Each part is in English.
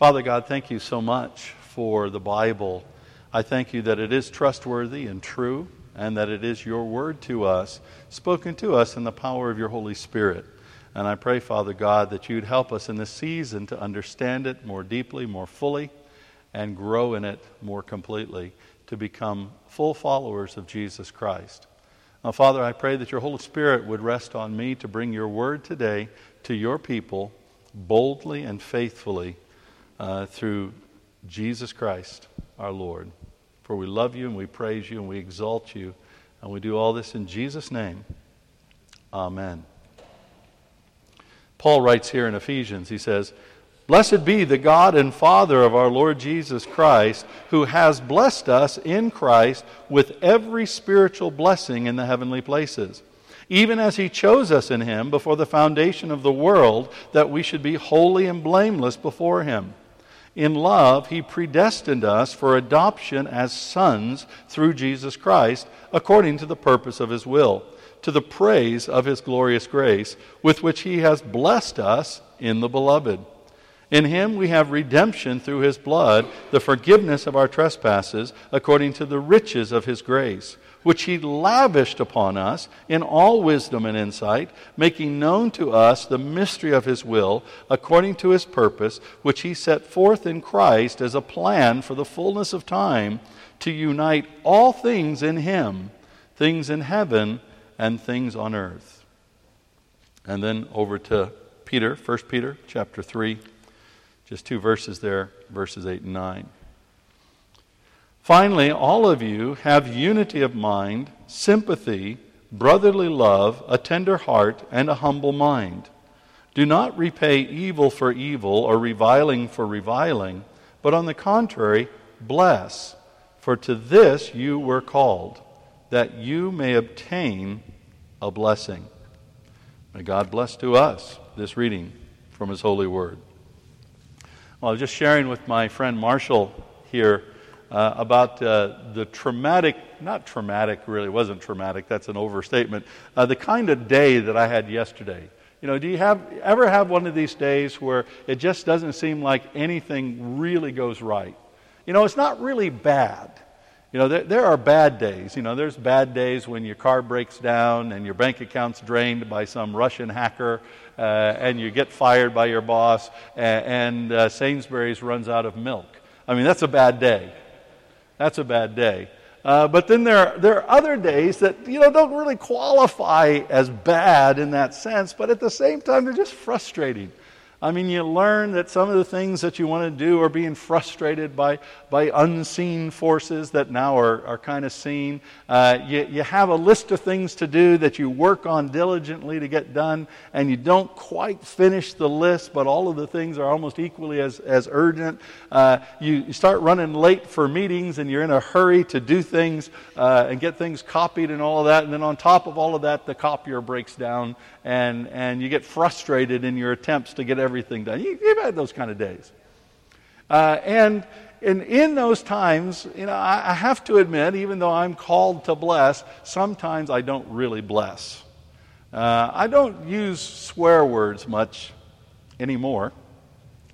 Father God, thank you so much for the Bible. I thank you that it is trustworthy and true, and that it is your word to us, spoken to us in the power of your Holy Spirit. And I pray, Father God, that you'd help us in this season to understand it more deeply, more fully, and grow in it more completely to become full followers of Jesus Christ. Now, Father, I pray that your Holy Spirit would rest on me to bring your word today to your people boldly and faithfully uh, through Jesus Christ, our Lord. For we love you and we praise you and we exalt you. And we do all this in Jesus' name. Amen. Paul writes here in Ephesians, he says, Blessed be the God and Father of our Lord Jesus Christ, who has blessed us in Christ with every spiritual blessing in the heavenly places, even as he chose us in him before the foundation of the world, that we should be holy and blameless before him. In love, he predestined us for adoption as sons through Jesus Christ, according to the purpose of his will, to the praise of his glorious grace, with which he has blessed us in the beloved. In him we have redemption through his blood, the forgiveness of our trespasses, according to the riches of his grace which he lavished upon us in all wisdom and insight, making known to us the mystery of his will, according to his purpose, which he set forth in Christ as a plan for the fullness of time, to unite all things in him, things in heaven and things on earth. And then over to Peter, 1 Peter chapter 3, just two verses there, verses 8 and 9. Finally, all of you have unity of mind, sympathy, brotherly love, a tender heart, and a humble mind. Do not repay evil for evil or reviling for reviling, but on the contrary, bless, for to this you were called, that you may obtain a blessing. May God bless to us this reading from His holy word. Well, I was just sharing with my friend Marshall here uh, about uh, the traumatic, not traumatic, really wasn't traumatic, that's an overstatement, uh, the kind of day that I had yesterday. You know, do you have, ever have one of these days where it just doesn't seem like anything really goes right? You know, it's not really bad. You know, there, there, are bad days. You know, there's bad days when your car breaks down and your bank account's drained by some Russian hacker uh, and you get fired by your boss and, and uh, Sainsbury's runs out of milk. I mean, that's a bad day. That's a bad day. Uh, but then there are, there are other days that you know don't really qualify as bad in that sense, but at the same time they're just frustrating. I mean, you learn that some of the things that you want to do are being frustrated by, by unseen forces that now are, are kind of seen. Uh, you, you have a list of things to do that you work on diligently to get done, and you don't quite finish the list, but all of the things are almost equally as, as urgent. Uh, you, you, start running late for meetings, and you're in a hurry to do things uh, and get things copied and all of that. And then on top of all of that, the copier breaks down, and, and you get frustrated in your attempts to get everything done. You, have had those kind of days. Uh, and, and in those times, you know, I, I have to admit, even though I'm called to bless, sometimes I don't really bless. Uh, I don't use swear words much anymore,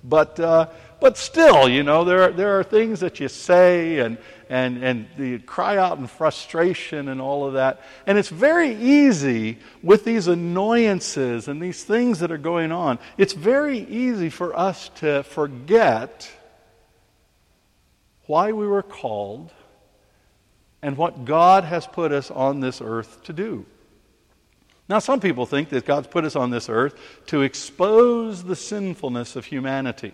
but, uh, but still, you know, there, there are things that you say and, and, and you cry out in frustration and all of that. And it's very easy with these annoyances and these things that are going on, it's very easy for us to forget why we were called and what God has put us on this earth to do. Now, some people think that God's put us on this earth to expose the sinfulness of humanity.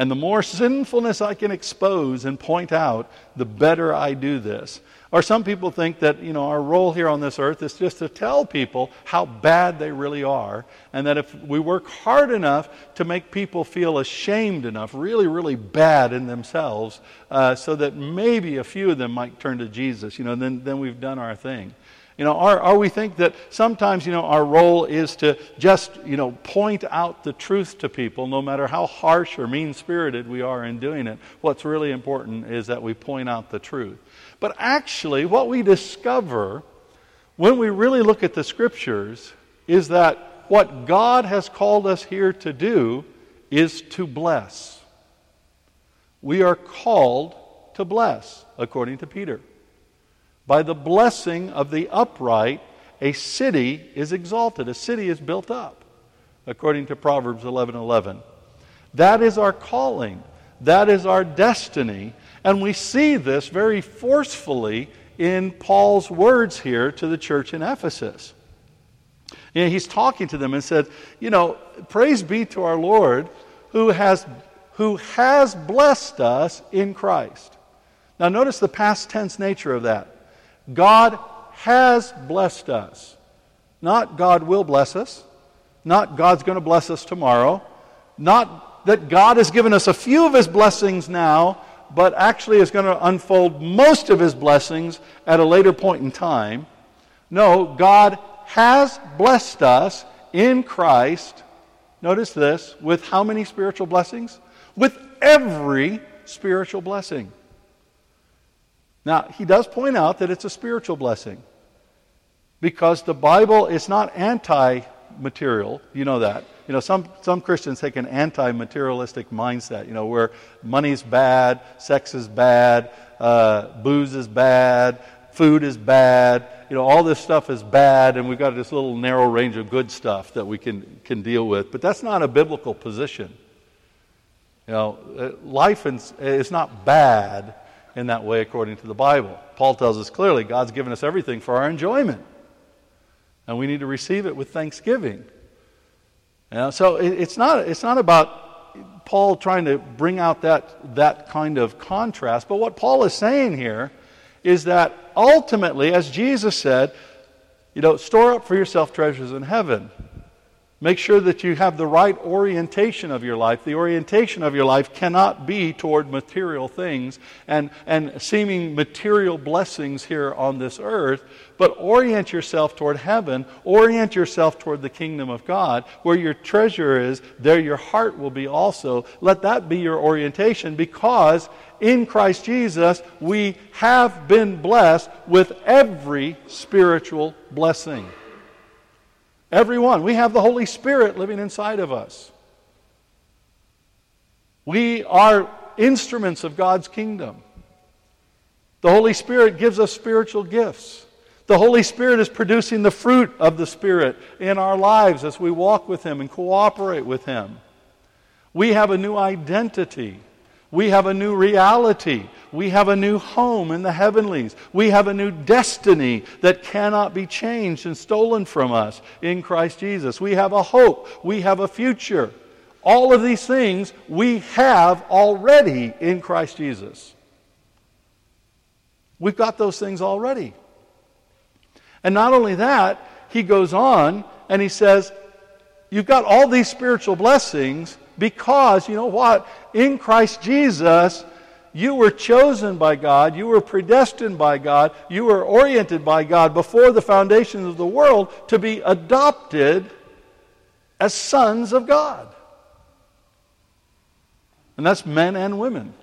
And the more sinfulness I can expose and point out, the better I do this. Or some people think that, you know, our role here on this earth is just to tell people how bad they really are, and that if we work hard enough to make people feel ashamed enough, really, really bad in themselves, uh, so that maybe a few of them might turn to Jesus, you know, then, then we've done our thing. You know, or, we think that sometimes, you know, our role is to just, you know, point out the truth to people, no matter how harsh or mean spirited we are in doing it. What's really important is that we point out the truth. But actually, what we discover when we really look at the scriptures is that what God has called us here to do is to bless. we are called to bless, according to Peter. By the blessing of the upright, a city is exalted, a city is built up, according to Proverbs 11 11. That is our calling, that is our destiny, and we see this very forcefully in Paul's words here to the church in Ephesus. He's talking to them and said, You know, praise be to our Lord who has, who has blessed us in Christ. Now, notice the past tense nature of that. God has blessed us. Not God will bless us. Not God's going to bless us tomorrow. Not that God has given us a few of his blessings now, but actually is going to unfold most of his blessings at a later point in time. No, God has blessed us in Christ. Notice this with how many spiritual blessings? With every spiritual blessing. Now, he does point out that it's a spiritual blessing because the Bible is not anti material. You know that. You know, some, some Christians take an anti materialistic mindset, you know, where money's bad, sex is bad, uh, booze is bad, food is bad, you know, all this stuff is bad, and we've got this little narrow range of good stuff that we can, can deal with. But that's not a biblical position. You know, uh, life is not bad in that way according to the Bible. Paul tells us clearly God's given us everything for our enjoyment. And we need to receive it with thanksgiving. You know, so it's, not, it's not about Paul trying to bring out that, that kind of contrast, but what Paul is saying here is that ultimately, as Jesus said, you know, store up for yourself treasures in heaven. Make sure that you have the right orientation of your life. The orientation of your life cannot be toward material things and, and seeming material blessings here on this earth, but orient yourself toward heaven. Orient yourself toward the kingdom of God. Where your treasure is, there your heart will be also. Let that be your orientation because in Christ Jesus we have been blessed with every spiritual blessing. Everyone. We have the Holy Spirit living inside of us. We are instruments of God's kingdom. The Holy Spirit gives us spiritual gifts. The Holy Spirit is producing the fruit of the Spirit in our lives as we walk with Him and cooperate with Him. We have a new identity. We have a new reality. We have a new home in the heavenlies. We have a new destiny that cannot be changed and stolen from us in Christ Jesus. We have a hope. We have a future. All of these things we have already in Christ Jesus. We've got those things already. And not only that, he goes on and he says, You've got all these spiritual blessings because, you know what? In Christ Jesus, you were chosen by God, you were predestined by God, you were oriented by God before the foundations of the world to be adopted as sons of God. And that's men and women.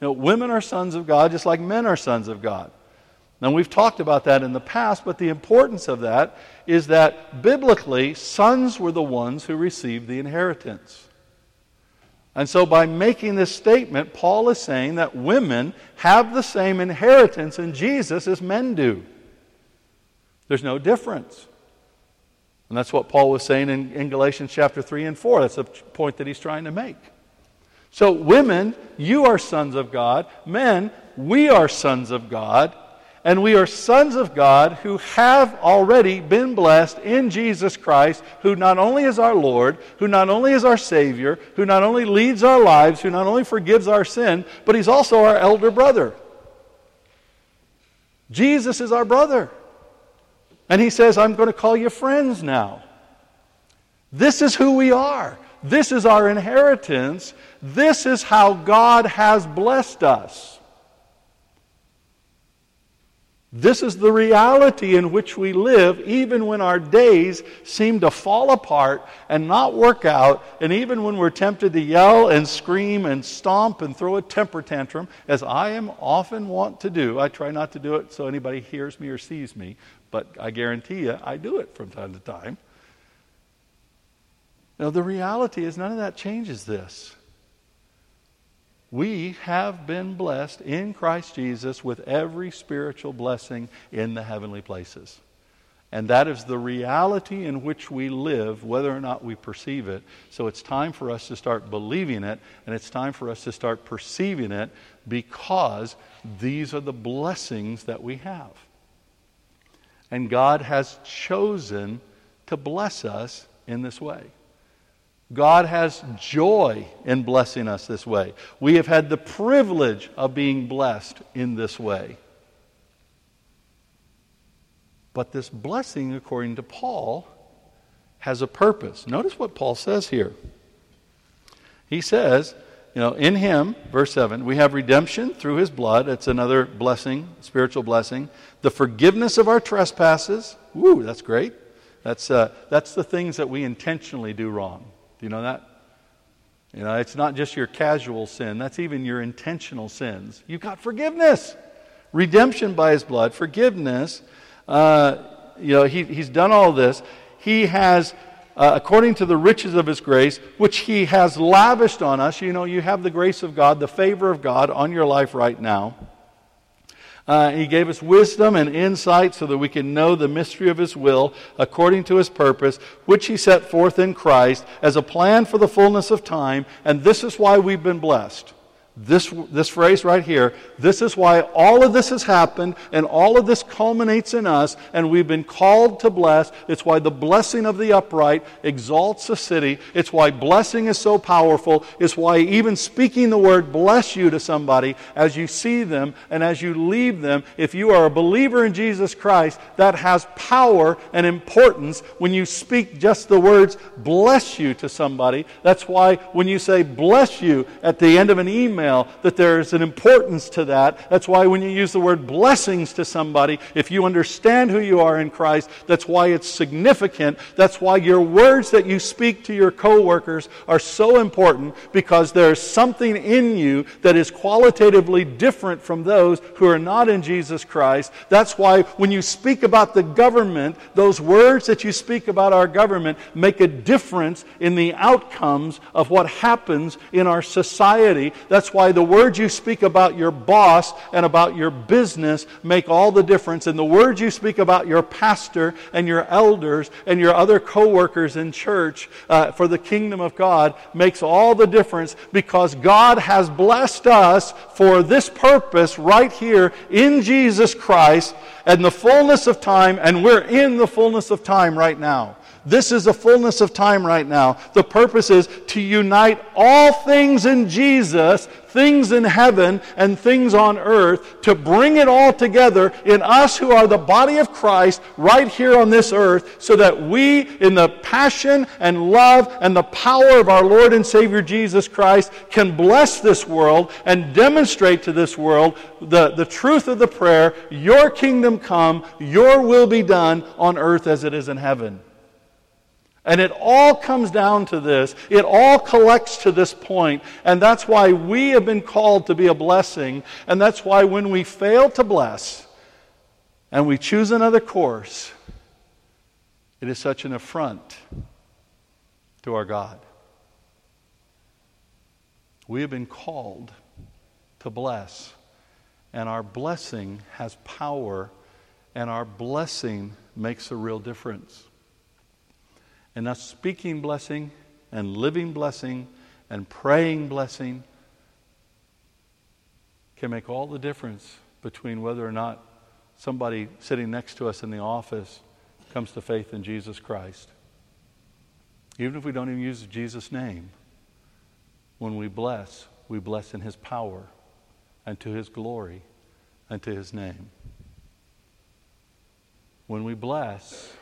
You know, women are sons of God just like men are sons of God. Now, we've talked about that in the past, but the importance of that is that biblically, sons were the ones who received the inheritance. And so, by making this statement, Paul is saying that women have the same inheritance in Jesus as men do. There's no difference. And that's what Paul was saying in, in Galatians chapter 3 and 4. That's the point that he's trying to make. So, women, you are sons of God. Men, we are sons of God. And we are sons of God who have already been blessed in Jesus Christ, who not only is our Lord, who not only is our Savior, who not only leads our lives, who not only forgives our sin, but He's also our elder brother. Jesus is our brother. And He says, I'm going to call you friends now. This is who we are. This is our inheritance. This is how God has blessed us. This is the reality in which we live, even when our days seem to fall apart and not work out, and even when we're tempted to yell and scream and stomp and throw a temper tantrum, as I am often wont to do. I try not to do it so anybody hears me or sees me, but I guarantee you I do it from time to time. Now, the reality is none of that changes this. We have been blessed in Christ Jesus with every spiritual blessing in the heavenly places. And that is the reality in which we live, whether or not we perceive it. So it's time for us to start believing it, and it's time for us to start perceiving it because these are the blessings that we have. And God has chosen to bless us in this way. God has joy in blessing us this way. We have had the privilege of being blessed in this way. But this blessing, according to Paul, has a purpose. Notice what Paul says here. He says, you know, in him, verse 7, we have redemption through his blood. It's another blessing, spiritual blessing. The forgiveness of our trespasses. Woo, that's great. That's, uh, that's the things that we intentionally do wrong. Do you know that? You know, it's not just your casual sin, that's even your intentional sins. You've got forgiveness, redemption by his blood, forgiveness. Uh, you know, he, he's done all this. He has, uh, according to the riches of his grace, which he has lavished on us, you know, you have the grace of God, the favor of God on your life right now. Uh, he gave us wisdom and insight so that we can know the mystery of His will according to His purpose, which He set forth in Christ as a plan for the fullness of time. And this is why we've been blessed. This, this phrase right here, this is why all of this has happened and all of this culminates in us and we've been called to bless. It's why the blessing of the upright exalts a city. It's why blessing is so powerful. It's why even speaking the word bless you to somebody as you see them and as you leave them, if you are a believer in Jesus Christ, that has power and importance when you speak just the words bless you to somebody. That's why when you say bless you at the end of an email, email that there's an importance to that. That's why when you use the word blessings to somebody, if you understand who you are in Christ, that's why it's significant. That's why your words that you speak to your coworkers are so important because there's something in you that is qualitatively different from those who are not in Jesus Christ. That's why when you speak about the government, those words that you speak about our government make a difference in the outcomes of what happens in our society. That's why why the words you speak about your boss and about your business make all the difference. And the words you speak about your pastor and your elders and your other coworkers in church uh, for the kingdom of God makes all the difference because God has blessed us for this purpose right here in Jesus Christ and the fullness of time, and we're in the fullness of time right now. This is the fullness of time right now. The purpose is to unite all things in Jesus, things in heaven and things on earth, to bring it all together in us who are the body of Christ right here on this earth, so that we, in the passion and love and the power of our Lord and Savior Jesus Christ, can bless this world and demonstrate to this world the, the truth of the prayer Your kingdom come, Your will be done on earth as it is in heaven. And it all comes down to this. It all collects to this point. And that's why we have been called to be a blessing. And that's why when we fail to bless and we choose another course, it is such an affront to our God. We have been called to bless. And our blessing has power, and our blessing makes a real difference. And us speaking blessing and living blessing and praying blessing can make all the difference between whether or not somebody sitting next to us in the office comes to faith in Jesus Christ. Even if we don't even use Jesus' name, when we bless, we bless in His power and to His glory and to His name. When we bless,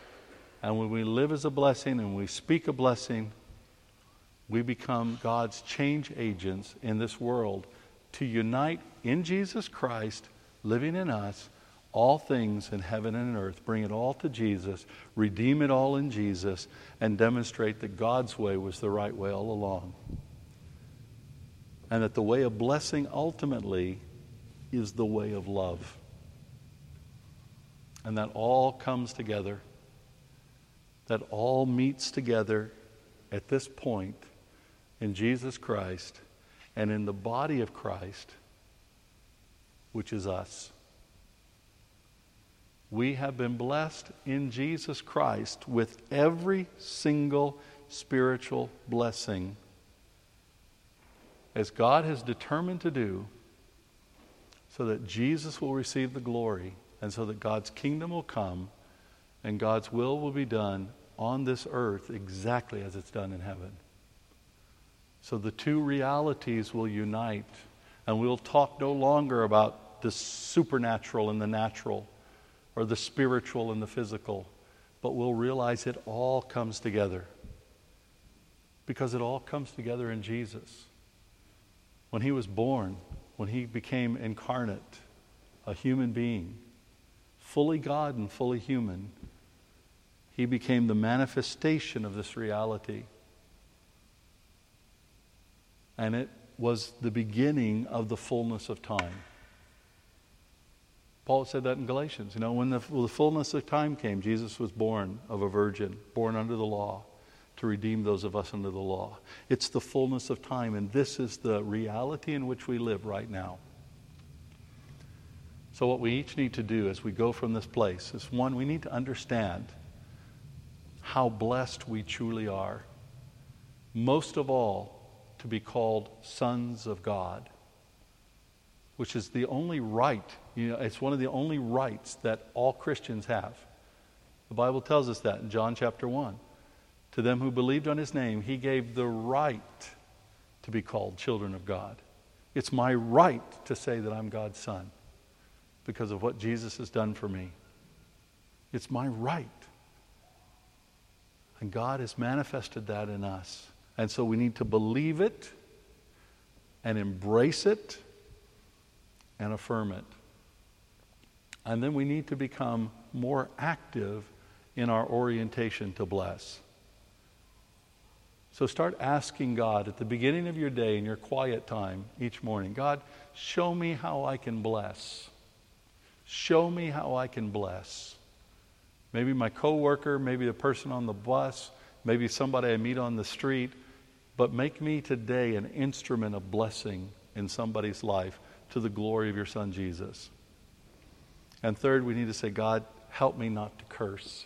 and when we live as a blessing and we speak a blessing, we become God's change agents in this world to unite in Jesus Christ, living in us, all things in heaven and earth. Bring it all to Jesus, redeem it all in Jesus, and demonstrate that God's way was the right way all along. And that the way of blessing ultimately is the way of love. And that all comes together that all meets together at this point in Jesus Christ, and in the body of Christ, which is us. We have been blessed in Jesus Christ with every single spiritual blessing as God has determined to do so that Jesus will receive the glory and so that God's kingdom will come and God's will will be done on this earth exactly as it's done in heaven. So the two realities will unite, and we'll talk no longer about the supernatural and the natural, or the spiritual and the physical, but we'll realize it all comes together. Because it all comes together in Jesus. When he was born, when he became incarnate, a human being, fully God and fully human, he became the manifestation of this reality. And it was the beginning of the fullness of time. Paul said that in Galatians. You know, when the, the fullness of time came, Jesus was born of a virgin, born under the law to redeem those of us under the law. It's the fullness of time, and this is the reality in which we live right now. So, what we each need to do as we go from this place is one, we need to understand how blessed we truly are. Most of all, to be called sons of God, which is the only right, you know, it's one of the only rights that all Christians have. The Bible tells us that in John chapter 1. To them who believed on his name, he gave the right to be called children of God. It's my right to say that I'm God's son because of what Jesus has done for me. It's my right. And God has manifested that in us. And so we need to believe it and embrace it and affirm it. And then we need to become more active in our orientation to bless. So start asking God at the beginning of your day in your quiet time each morning God, show me how I can bless. Show me how I can bless. Maybe my coworker, maybe the person on the bus, maybe somebody I meet on the street, but make me today an instrument of blessing in somebody's life to the glory of your son Jesus. And third, we need to say, God, help me not to curse.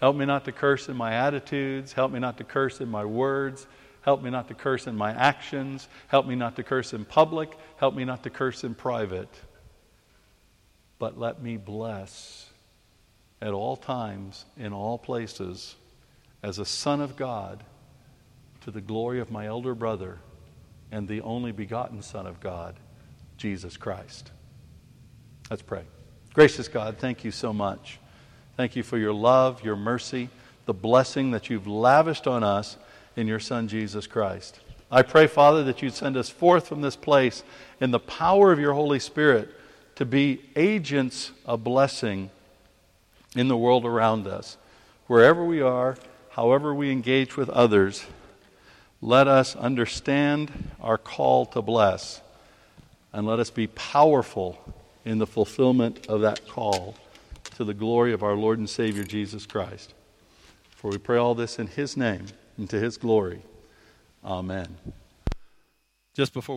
Help me not to curse in my attitudes. Help me not to curse in my words. Help me not to curse in my actions. Help me not to curse in public. Help me not to curse in private but let me bless at all times, in all places, as a son of God, to the glory of my elder brother and the only begotten Son of God, Jesus Christ. Let's pray. Gracious God, thank you so much. Thank you for your love, your mercy, the blessing that you've lavished on us in your Son, Jesus Christ. I pray, Father, that you'd send us forth from this place in the power of your Holy Spirit to be agents of blessing in the world around us. Wherever we are, however we engage with others, let us understand our call to bless and let us be powerful in the fulfillment of that call to the glory of our Lord and Savior Jesus Christ. For we pray all this in His name and to His glory. Amen. Just before